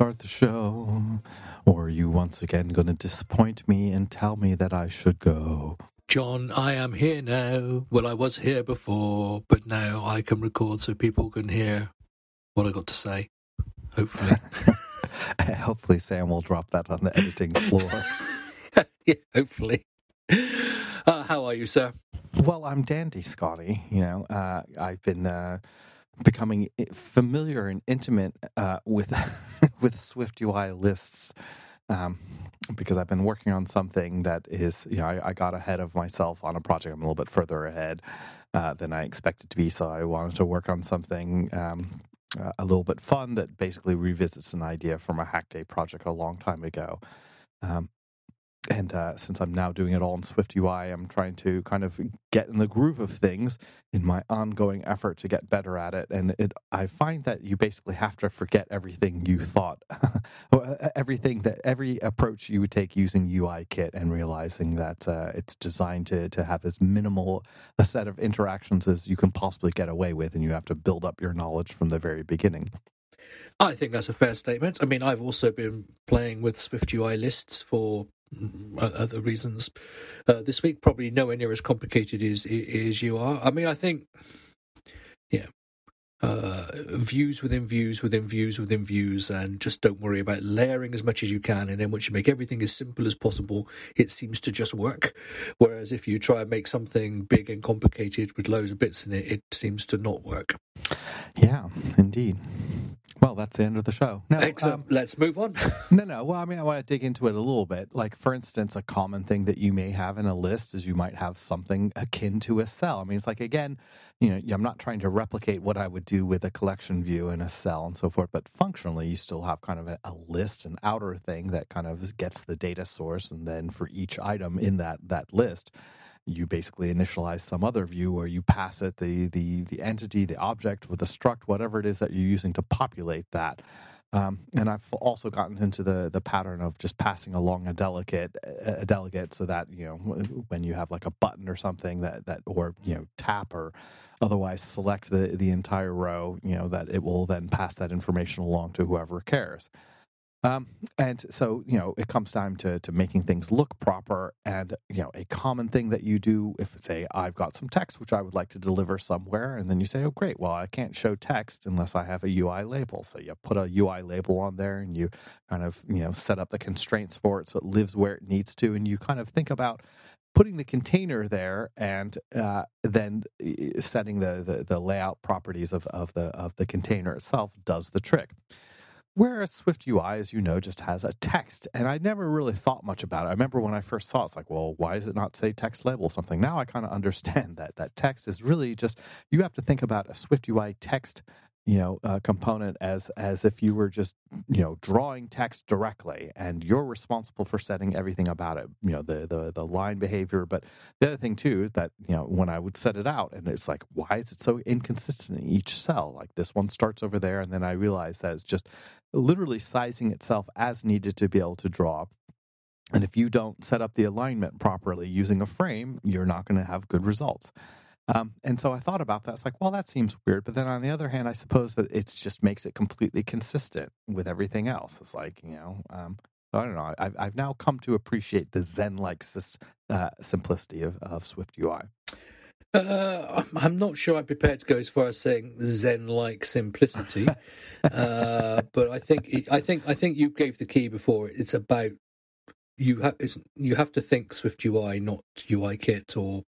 start the show? Or are you once again going to disappoint me and tell me that I should go? John, I am here now. Well, I was here before, but now I can record so people can hear what I got to say. Hopefully. Hopefully, Sam will drop that on the editing floor. yeah, hopefully. Uh, how are you, sir? Well, I'm dandy, Scotty. You know, uh, I've been uh, becoming familiar and intimate uh, with with Swift UI lists um, because I've been working on something that is, you know, I, I, got ahead of myself on a project. I'm a little bit further ahead uh, than I expected to be, so I wanted to work on something. Um, uh, a little bit fun that basically revisits an idea from a Hack Day project a long time ago. Um, and uh, since I'm now doing it all in Swift UI, I'm trying to kind of get in the groove of things in my ongoing effort to get better at it. And it, I find that you basically have to forget everything you thought, uh, everything that every approach you would take using UI Kit, and realizing that uh, it's designed to to have as minimal a set of interactions as you can possibly get away with, and you have to build up your knowledge from the very beginning. I think that's a fair statement. I mean, I've also been playing with Swift UI lists for other reasons uh, this week. Probably nowhere near as complicated as as you are. I mean, I think, yeah, uh, views within views within views within views, and just don't worry about layering as much as you can. And then once you make everything as simple as possible, it seems to just work. Whereas if you try and make something big and complicated with loads of bits in it, it seems to not work. Yeah, indeed. Well, that's the end of the show. No, Excellent. Um, Let's move on. no, no. Well, I mean, I want to dig into it a little bit. Like, for instance, a common thing that you may have in a list is you might have something akin to a cell. I mean, it's like, again, you know, I'm not trying to replicate what I would do with a collection view in a cell and so forth, but functionally, you still have kind of a, a list, an outer thing that kind of gets the data source, and then for each item in that that list, you basically initialize some other view or you pass it the the the entity, the object with a struct, whatever it is that you're using to populate that. Um, and I've also gotten into the the pattern of just passing along a delegate a delegate so that you know when you have like a button or something that that or you know tap or otherwise select the the entire row you know that it will then pass that information along to whoever cares. Um, and so, you know, it comes down to, to making things look proper. And, you know, a common thing that you do if, say, I've got some text which I would like to deliver somewhere, and then you say, oh, great, well, I can't show text unless I have a UI label. So you put a UI label on there and you kind of, you know, set up the constraints for it so it lives where it needs to. And you kind of think about, putting the container there and uh, then setting the, the, the layout properties of, of the of the container itself does the trick. Whereas Swift UI, as you know, just has a text. And I never really thought much about it. I remember when I first saw it, it's like, well, why does it not say text label something? Now I kind of understand that that text is really just, you have to think about a Swift UI text you know uh, component as as if you were just you know drawing text directly and you're responsible for setting everything about it you know the the the line behavior but the other thing too is that you know when i would set it out and it's like why is it so inconsistent in each cell like this one starts over there and then i realize that it's just literally sizing itself as needed to be able to draw and if you don't set up the alignment properly using a frame you're not going to have good results um, and so I thought about that. It's like, well, that seems weird. But then on the other hand, I suppose that it just makes it completely consistent with everything else. It's like, you know, um, I don't know. I've, I've now come to appreciate the Zen like uh, simplicity of, of Swift UI. Uh, I'm not sure I'm prepared to go as far as saying Zen-like simplicity, uh, but I think I think I think you gave the key before. It's about you have you have to think Swift UI, not UI Kit, or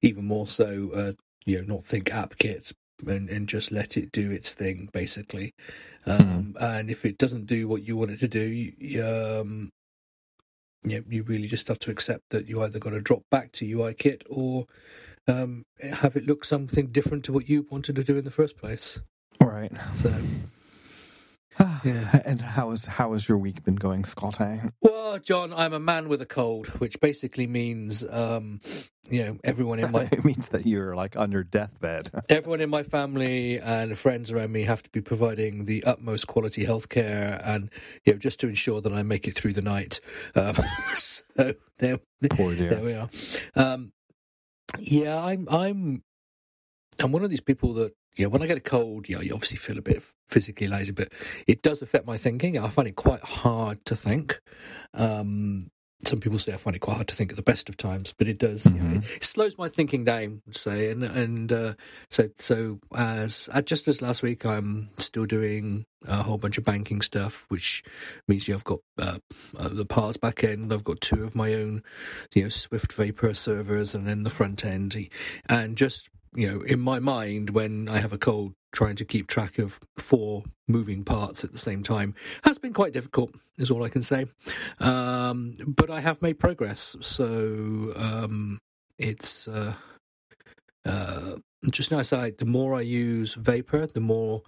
even more so, uh, you know, not think App Kit, and, and just let it do its thing, basically. Um, mm. And if it doesn't do what you want it to do, you, um, you, you really just have to accept that you either got to drop back to UI Kit or um, have it look something different to what you wanted to do in the first place. Right. So yeah. And how is how has your week been going, Scott? Well, John, I'm a man with a cold, which basically means, um, you know, everyone in my it means that you're like on your deathbed. everyone in my family and friends around me have to be providing the utmost quality healthcare, and you know, just to ensure that I make it through the night. Um, so there, Poor dear. there we are. Um, yeah, I'm I'm I'm one of these people that yeah, when I get a cold, yeah, you obviously feel a bit physically lazy, but it does affect my thinking. I find it quite hard to think. Um, some people say I find it quite hard to think at the best of times, but it does. Mm-hmm. You know, it, it, slows my thinking down, say, and and uh, so so as uh, just as last week, I'm still doing a whole bunch of banking stuff, which means you know, I've got uh, uh, the parts back end. I've got two of my own, you know, Swift Vapor servers, and then the front end, and just you know, in my mind, when I have a cold, trying to keep track of four moving parts at the same time has been quite difficult, is all I can say. Um, but I have made progress, so um, it's uh, uh, just nice. I the more I use Vapor, the more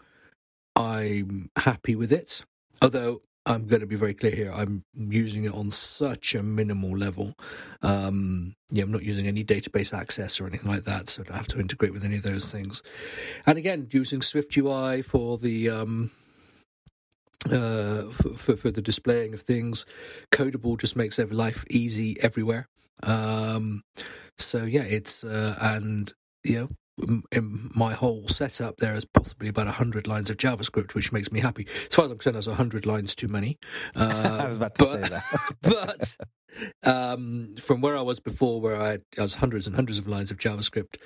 I'm happy with it. Although I'm going to be very clear here. I'm using it on such a minimal level. Um, yeah, I'm not using any database access or anything like that, so I don't have to integrate with any of those things. And again, using Swift UI for the um, uh, for, for, for the displaying of things. Codable just makes every life easy everywhere. Um, so yeah, it's uh, and you know in my whole setup, there is possibly about 100 lines of JavaScript, which makes me happy. As far as I'm concerned, that's 100 lines too many. Uh, I was about to but, say that. but um, from where I was before, where I, had, I, was hundreds and hundreds of lines of JavaScript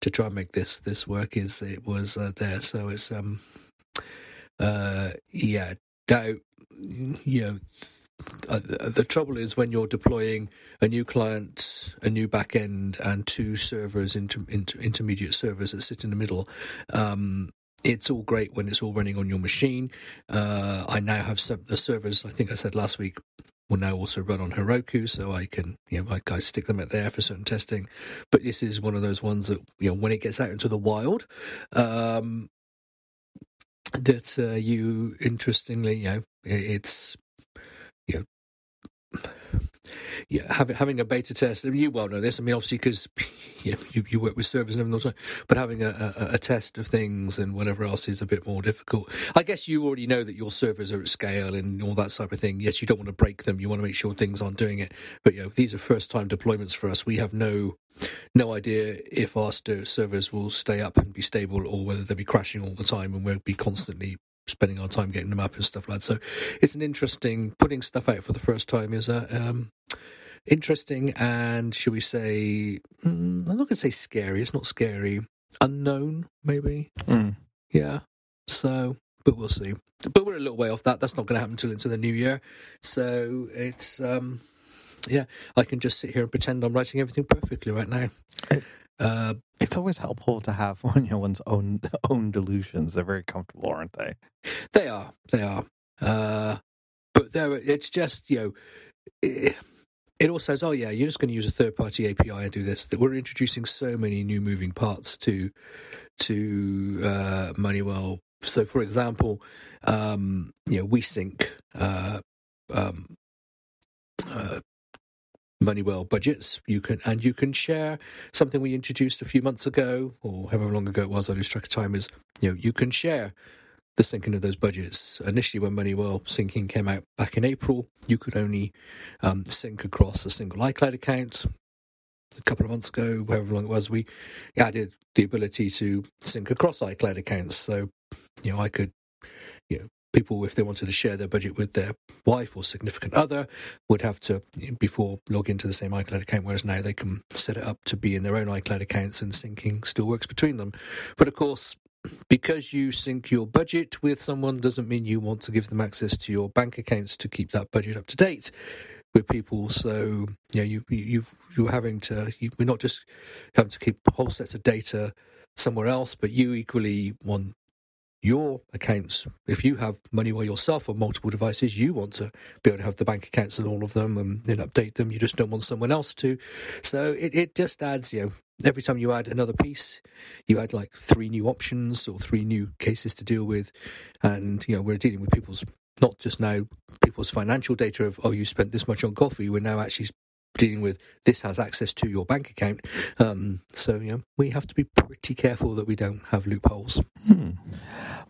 to try and make this this work, is it was uh, there. So it's um, uh, yeah, doubt, you know uh, the trouble is when you're deploying a new client, a new backend, and two servers, inter, inter, intermediate servers that sit in the middle. Um, it's all great when it's all running on your machine. Uh, I now have some, the servers. I think I said last week will now also run on Heroku, so I can, you know, like I stick them out there for certain testing. But this is one of those ones that, you know, when it gets out into the wild, um, that uh, you interestingly, you know, it's yeah, having having a beta test. I mean, you well know this. I mean, obviously, because you, you work with servers and everything, but having a, a, a, test of things and whatever else is a bit more difficult. I guess you already know that your servers are at scale and all that type of thing. Yes, you don't want to break them. You want to make sure things aren't doing it. But you know, these are first time deployments for us. We have no no idea if our servers will stay up and be stable or whether they'll be crashing all the time and we'll be constantly spending our time getting them up and stuff like that. So it's an interesting putting stuff out for the first time is a um, interesting and should we say mm, I'm not going to say scary. It's not scary. Unknown, maybe. Mm. Yeah. So, but we'll see. But we're a little way off that. That's not going to happen until into the new year. So it's um, yeah. I can just sit here and pretend I'm writing everything perfectly right now. Uh, it's always helpful to have you know one's own own delusions. They're very comfortable, aren't they? They are. They are. Uh, but there, it's just you know. It, it all says, "Oh yeah, you're just going to use a third-party API and do this." That we're introducing so many new moving parts to to uh, Moneywell. So, for example, um, you know, we sync uh, um, uh, Moneywell budgets. You can and you can share something we introduced a few months ago, or however long ago it was. I lose track of time. Is you know you can share the syncing of those budgets. Initially, when Moneywell syncing came out back in April, you could only um, sync across a single iCloud account. A couple of months ago, however long it was, we added the ability to sync across iCloud accounts. So, you know, I could, you know, people, if they wanted to share their budget with their wife or significant other, would have to before log into the same iCloud account. Whereas now they can set it up to be in their own iCloud accounts, and syncing still works between them. But of course, because you sync your budget with someone doesn't mean you want to give them access to your bank accounts to keep that budget up to date with people. So you know, you you you're having to you, we're not just having to keep whole sets of data somewhere else, but you equally want your accounts. If you have Moneywell yourself on multiple devices, you want to be able to have the bank accounts on all of them and, and update them. You just don't want someone else to. So it, it just adds, you know, every time you add another piece, you add like three new options or three new cases to deal with. And, you know, we're dealing with people's, not just now people's financial data of, oh, you spent this much on coffee. We're now actually dealing with this has access to your bank account. Um, so, know, we have to be pretty careful that we don't have loopholes. Hmm.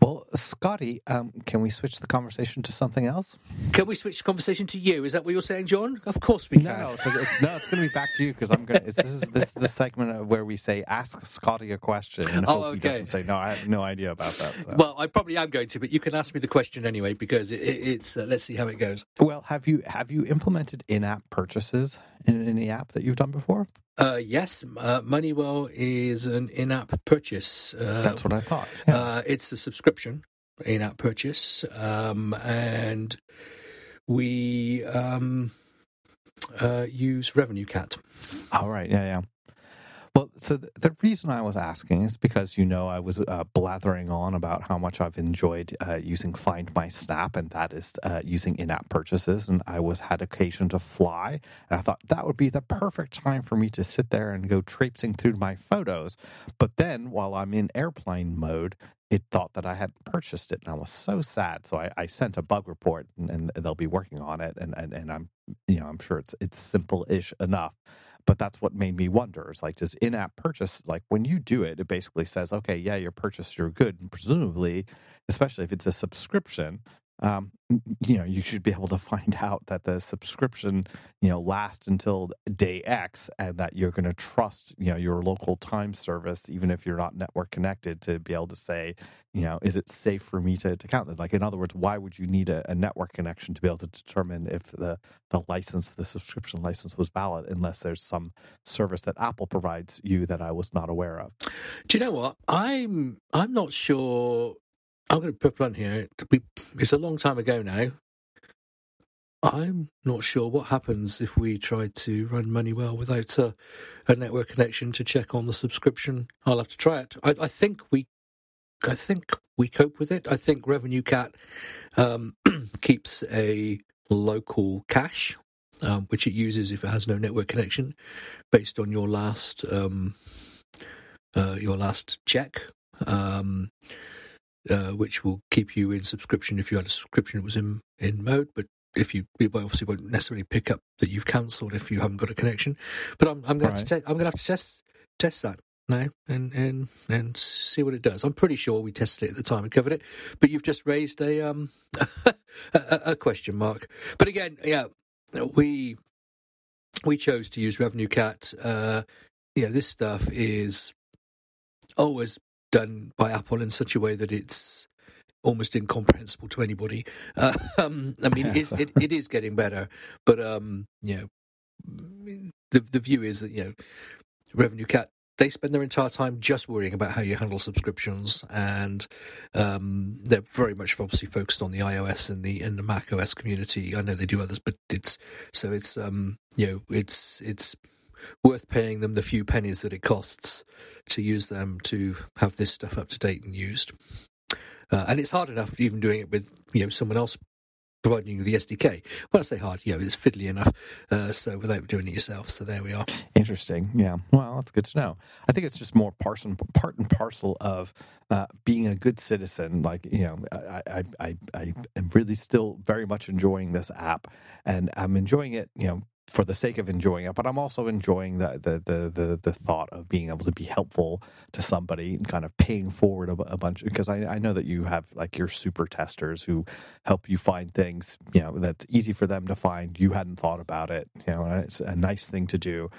Well, Scotty, um, can we switch the conversation to something else? Can we switch the conversation to you? Is that what you're saying, John? Of course we can. No, it's, it's, no, it's going to be back to you because I'm going. to This is this is the segment where we say ask Scotty a question and Oh, hope he okay. doesn't say no. I have no idea about that. so. Well, I probably am going to, but you can ask me the question anyway because it, it, it's. Uh, let's see how it goes. Well, have you have you implemented in-app purchases in any app that you've done before? Uh, yes, uh, Moneywell is an in-app purchase. Uh, That's what I thought. Yeah. Uh, it's a subscription in-app purchase, um, and we um, uh, use Revenue Cat. All right. Yeah, yeah. Well, so the, the reason I was asking is because you know I was uh, blathering on about how much I've enjoyed uh, using Find My Snap, and that is uh, using in-app purchases. And I was had occasion to fly, and I thought that would be the perfect time for me to sit there and go traipsing through my photos. But then, while I'm in airplane mode, it thought that I hadn't purchased it, and I was so sad. So I, I sent a bug report, and, and they'll be working on it. And, and and I'm you know I'm sure it's it's simple-ish enough but that's what made me wonder is like does in-app purchase like when you do it it basically says okay yeah your purchase you're good and presumably especially if it's a subscription um, you know you should be able to find out that the subscription you know lasts until day x and that you're going to trust you know your local time service even if you're not network connected to be able to say you know is it safe for me to, to count that like in other words why would you need a, a network connection to be able to determine if the the license the subscription license was valid unless there's some service that apple provides you that i was not aware of Do you know what? I'm I'm not sure. I'm going to put blunt here. It's a long time ago now. I'm not sure what happens if we try to run Moneywell without a, a network connection to check on the subscription. I'll have to try it. I, I think we, I think we cope with it. I think Revenue Cat um, keeps a local cache, um, which it uses if it has no network connection, based on your last um, uh, your last check. Um, uh, which will keep you in subscription if you had a subscription that was in, in mode, but if you it obviously won't necessarily pick up that you've cancelled if you haven't got a connection. But I'm, I'm going Right. to I'm going to have to test test that now and and and see what it does. I'm pretty sure we tested it at the time and covered it, but you've just raised a um a, a question mark. But again, yeah, we we chose to use Revenue Cat. Uh, know, this stuff is always done by Apple in such a way that it's almost incomprehensible to anybody. Uh, um, I mean, it's, it, it is getting better, but um, you know, the the view is that you know, Revenue Cat they spend their entire time just worrying about how you handle subscriptions, and um, they're very much obviously focused on the iOS and the and the Mac OS community. I know they do others, but it's so it's um, you know it's it's worth paying them the few pennies that it costs to use them to have this stuff up to date and used. Uh, and it's hard enough even doing it with you know someone else providing you the SDK. When I say hard, you know, it's fiddly enough. Uh, so without doing it yourself. So there we are. Interesting. Yeah. Well, that's good to know. I think it's just more part and, part and parcel of uh, being a good citizen. Like, you know, I, I, I, I am really still very much enjoying this app and I'm enjoying it, you know, for the sake of enjoying it, but I'm also enjoying the the the the, the thought of being able to be helpful to somebody and kind of paying forward a, a bunch because I, I know that you have like your super testers who help you find things you know that's easy for them to find. You hadn't thought about it you know it's a nice thing to do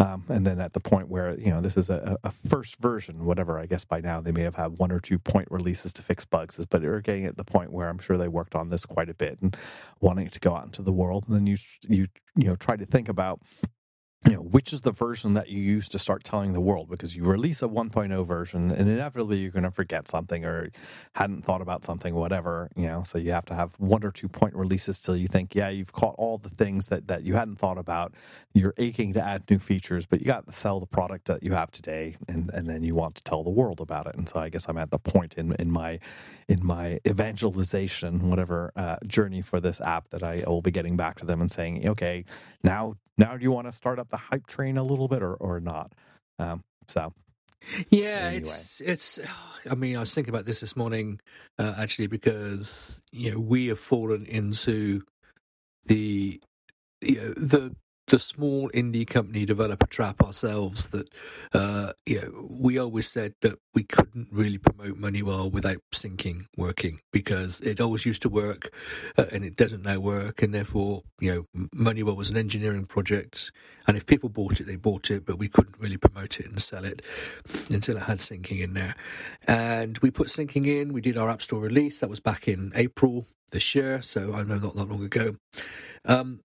um, and then at the point where you know this is a, a first version whatever i guess by now they may have had one or two point releases to fix bugs but they're getting at the point where i'm sure they worked on this quite a bit and wanting it to go out into the world. And then you you you know try to think about you know which is the version that you use to start telling the world? Because you release a 1.0 version and inevitably you're going to forget something or hadn't thought about something whatever you know? So you have to have one or two point releases till you think yeah you've caught all the things that that you hadn't thought about. You're aching to add new features but you got to sell the product that you have today and and then you want to tell the world about it. And so i guess i'm at the point in in my in my evangelization whatever uh, journey for this app that i will be getting back to them and saying okay now now do you want to start up the hype train a little bit or or not um so Yeah, Anyway. it's it's. I mean, I was thinking about this this morning, uh, actually, because you know we have fallen into the you know, the the small indie company developer trap ourselves that uh, you know we always said that we couldn't really promote Moneywell without syncing working because it always used to work uh, and it doesn't now work and therefore you know Moneywell was an engineering project and if people bought it they bought it but we couldn't really promote it and sell it until it had syncing in there. And we put syncing in we did our app store release that was back in April this year so I know not that long ago. Um,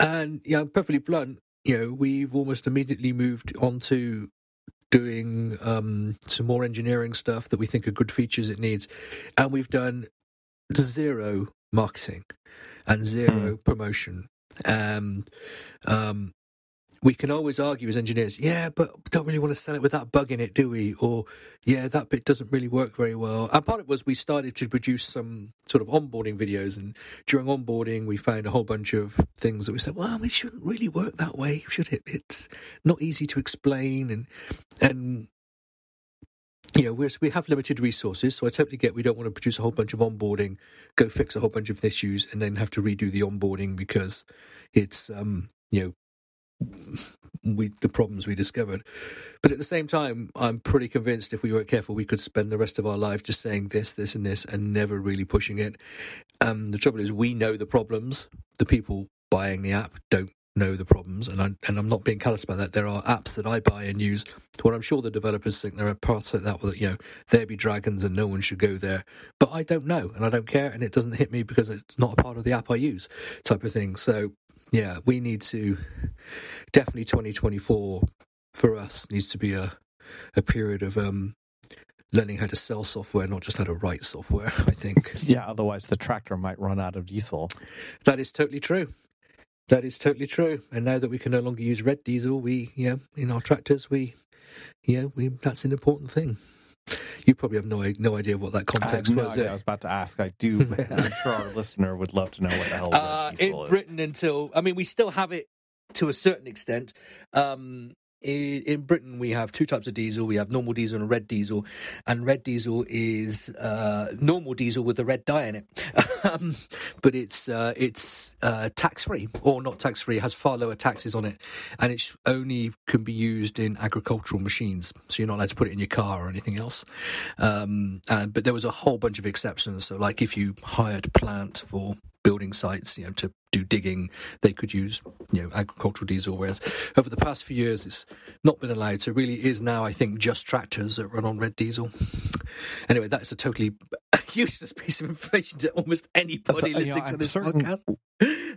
and yeah, I'm perfectly blunt. You know, we've almost immediately moved on to doing um, some more engineering stuff that we think are good features it needs, and we've done zero marketing and zero mm. promotion. And um, we can always argue as engineers, yeah, but don't really want to sell it with that bug in it, do we? Or, yeah, that bit doesn't really work very well. And part of it was we started to produce some sort of onboarding videos. And during onboarding, we found a whole bunch of things that we said, well, it shouldn't really work that way, should it? It's not easy to explain. And, and, you know, we're, we have limited resources, so I totally get we don't want to produce a whole bunch of onboarding, go fix a whole bunch of issues, and then have to redo the onboarding because it's, um, you know, we the problems we discovered. But at the same time, I'm pretty convinced if we weren't careful, we could spend the rest of our life just saying this, this, and this, and never really pushing it. Um, the trouble is, we know the problems. The people buying the app don't know the problems, and I, and I'm not being callous about that. There are apps that I buy and use where I'm sure the developers think there are parts of that that you know there be dragons and no one should go there, but I don't know and I don't care, and it doesn't hit me because it's not a part of the app I use, type of thing. So yeah, we need to definitely 2024 for us needs to be a a period of um, learning how to sell software, not just how to write software. I think. Yeah, otherwise the tractor might run out of diesel. That is totally true. That is totally true. And now that we can no longer use red diesel, we yeah in our tractors we yeah we that's an important thing. You probably have no no idea what that context no was. Idea. I was about to ask. I do. I'm sure our listener would love to know what the hell. Uh, in is. Britain, until I mean, we still have it to a certain extent. Um, in Britain, we have two types of diesel. We have normal diesel and red diesel, and red diesel is uh, normal diesel with a red dye in it, um, but it's uh, it's uh, tax free or not tax free. Has far lower taxes on it, and it only can be used in agricultural machines. So you're not allowed to put it in your car or anything else. Um, and, but there was a whole bunch of exceptions. So like if you hired plant for building sites, you know, to do digging, they could use, you know, agricultural diesel. Whereas over the past few years, it's not been allowed. So really is now, I think, just tractors that run on red diesel. Anyway, that's a totally useless piece of information to almost anybody listening you know, to this certain, podcast.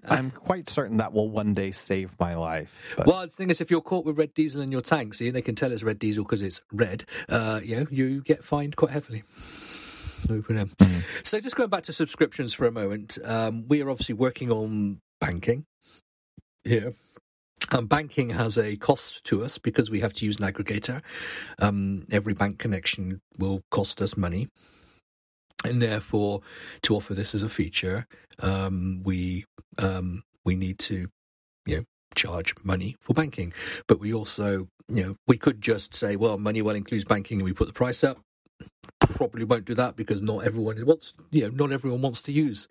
I'm quite certain that will one day save my life. But... Well, the thing is, if you're caught with red diesel in your tank, see, they can tell it's red diesel because it's red, uh, you know, you get fined quite heavily. Mm. So just going back to subscriptions for a moment, um, we are obviously working on banking here. And banking has a cost to us because we have to use an aggregator. Um, every bank connection will cost us money. And therefore, to offer this as a feature, um, we um, we need to, you know, charge money for banking. But we also, you know, we could just say, well, money well includes banking, and we put the price up probably won't do that because not everyone wants you know not everyone wants to use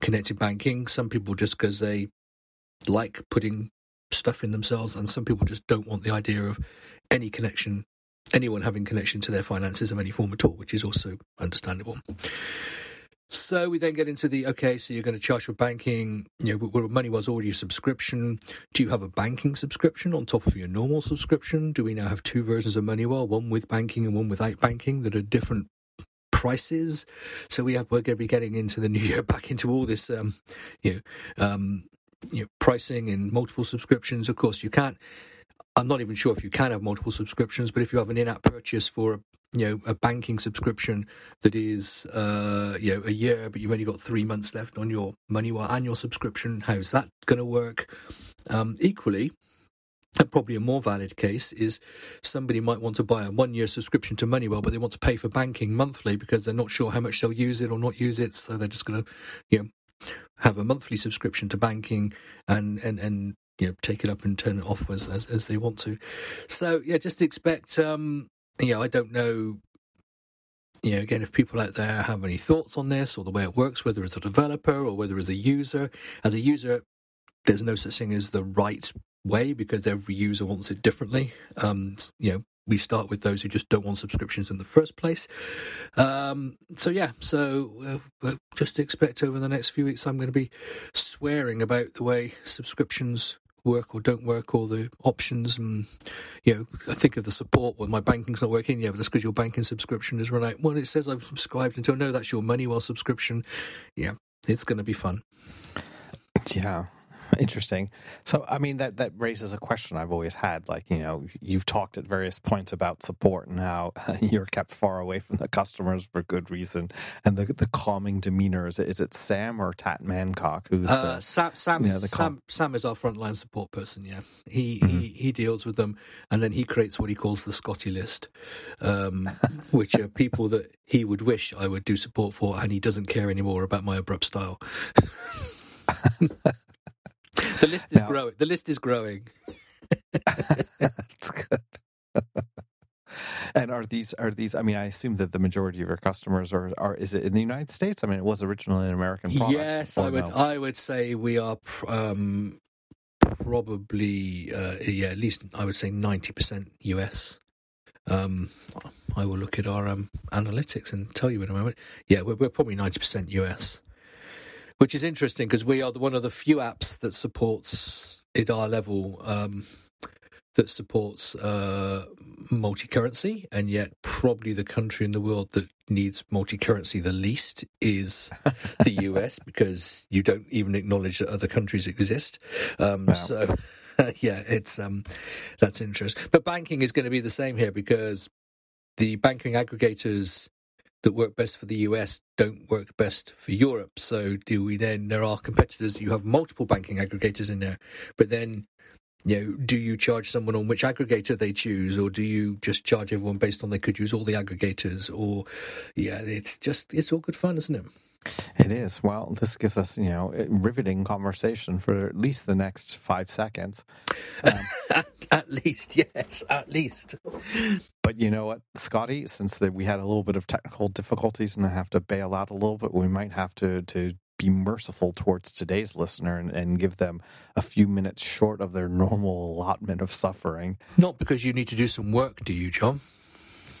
connected banking. Some people just because they like putting stuff in themselves and some people just don't want the idea of any connection anyone having connection to their finances of any form at all which is also understandable so we then get into the okay, so you're going to charge for banking. You know, Moneywell's already a subscription. Do you have a banking subscription on top of your normal subscription? Do we now have two versions of Moneywell, one with banking and one without banking, that are different prices? So we have we're going to be getting into the new year back into all this, um, you know, um, you know, pricing and multiple subscriptions. Of course, you can't. I'm not even sure if you can have multiple subscriptions, but if you have an in-app purchase for you know a banking subscription that is uh, you know a year, but you've only got three months left on your Moneywell annual subscription. How's that going to work? Um, equally, probably a more valid case is somebody might want to buy a one year subscription to Moneywell, but they want to pay for banking monthly because they're not sure how much they'll use it or not use it. So they're just going to, you know, have a monthly subscription to banking and, and, and, you know, take it up and turn it off as, as, as they want to. So yeah, just expect, um, you know, I don't know, you know, again, if people out there have any thoughts on this or the way it works, whether as a developer or whether as a user. As a user, there's no such thing as the right way because every user wants it differently. Um, you know, we start with those who just don't want subscriptions in the first place. Um, so yeah, so uh, just expect over the next few weeks I'm going to be swearing about the way subscriptions work or don't work, all the options, and you know, I think of the support when my banking's not working. Yeah, but that's because your banking subscription is run out. Well, it says I've subscribed until no, that's your money subscription. Yeah, it's going to be fun. Yeah, Interesting. So, I mean, that, that raises a question I've always had. Like, you know, you've talked at various points about support and how you're kept far away from the customers for good reason. And the the calming demeanor is it, is it Sam or Tat Mancock? Who's uh, the, Sam? Sam, you know, is, Sam, Sam is our frontline support person. Yeah, he, mm-hmm. he he deals with them, and then he creates what he calls the Scotty list, um, which are people that he would wish I would do support for, and he doesn't care anymore about my abrupt style. The list is now, growing. The list is growing. That's good. and are these are these? I mean, I assume that the majority of your customers are are. Is it in the United States? I mean, it was originally an American product. Yes, I would. No? I would say we are um, probably uh, yeah, at least I would say ninety percent US. Um, I will look at our um, analytics and tell you in a moment. Yeah, we're, we're probably ninety percent US which is interesting because we are the, one of the few apps that supports at our level um, that supports uh, multi-currency, and yet probably the country in the world that needs multi-currency the least is the US because you don't even acknowledge that other countries exist. Um, wow. So. yeah, it's um, that's interesting. But banking is going to be the same here because the banking aggregators that work best for the US don't work best for Europe. So do we then? There are competitors. You have multiple banking aggregators in there, but then you know, do you charge someone on which aggregator they choose, or do you just charge everyone based on they could use all the aggregators? Or yeah, it's just it's all good fun, isn't it? It is. Well, this gives us, you know, riveting conversation for at least the next five seconds. Um, at, least, yes, at least. But you know what, Scotty? Since the, we had a little bit of technical difficulties and I have to bail out a little bit, we might have to to be merciful towards today's listener and, and give them a few minutes short of their normal allotment of suffering. Not because you need to do some work, do you, John?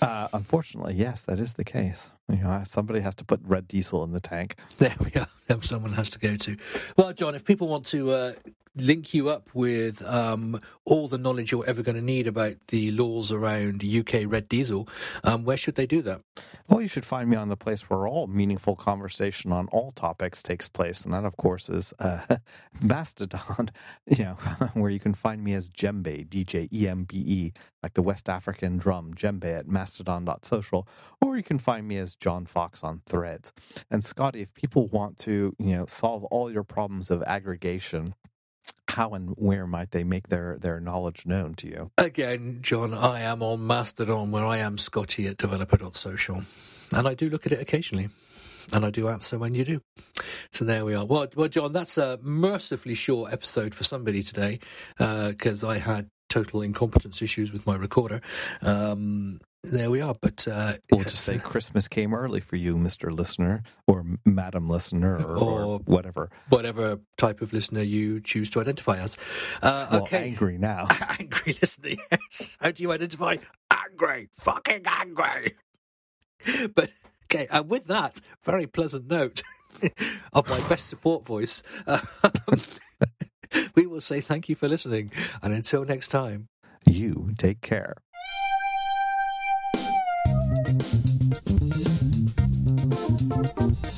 Uh, unfortunately, yes, that is the case. You know, somebody has to put red diesel in the tank. There we are. Someone has to go to. Well, John, if people want to uh, link you up with um, all the knowledge you're ever going to need about the laws around UK red diesel, um, where should they do that? Well, you should find me on the place where all meaningful conversation on all topics takes place, and that, of course, is uh, Mastodon. You know, where you can find me as Djembe, D J E M B E, like the West African drum, Djembe at Mastodon.social, or you can find me as John Fox on Threads. And Scotty, if people want to, you know, solve all your problems of aggregation how and where might they make their, their knowledge known to you? Again, John, I am on Mastodon where I am Scotty at developer.social. And I do look at it occasionally. And I do answer when you do. So there we are. Well, well John, that's a mercifully short episode for somebody today because uh, I had total incompetence issues with my recorder. Um, there we are. But uh, or to say Christmas came early for you, Mister Listener, or Madam Listener, or, or, or, whatever, whatever type of listener you choose to identify as. Uh, well, okay, angry now, angry listener. Yes. How do you identify angry? Fucking angry. but okay, and with that very pleasant note of my best support voice. Um, we will say thank you for listening, and until next time, you take care. Thank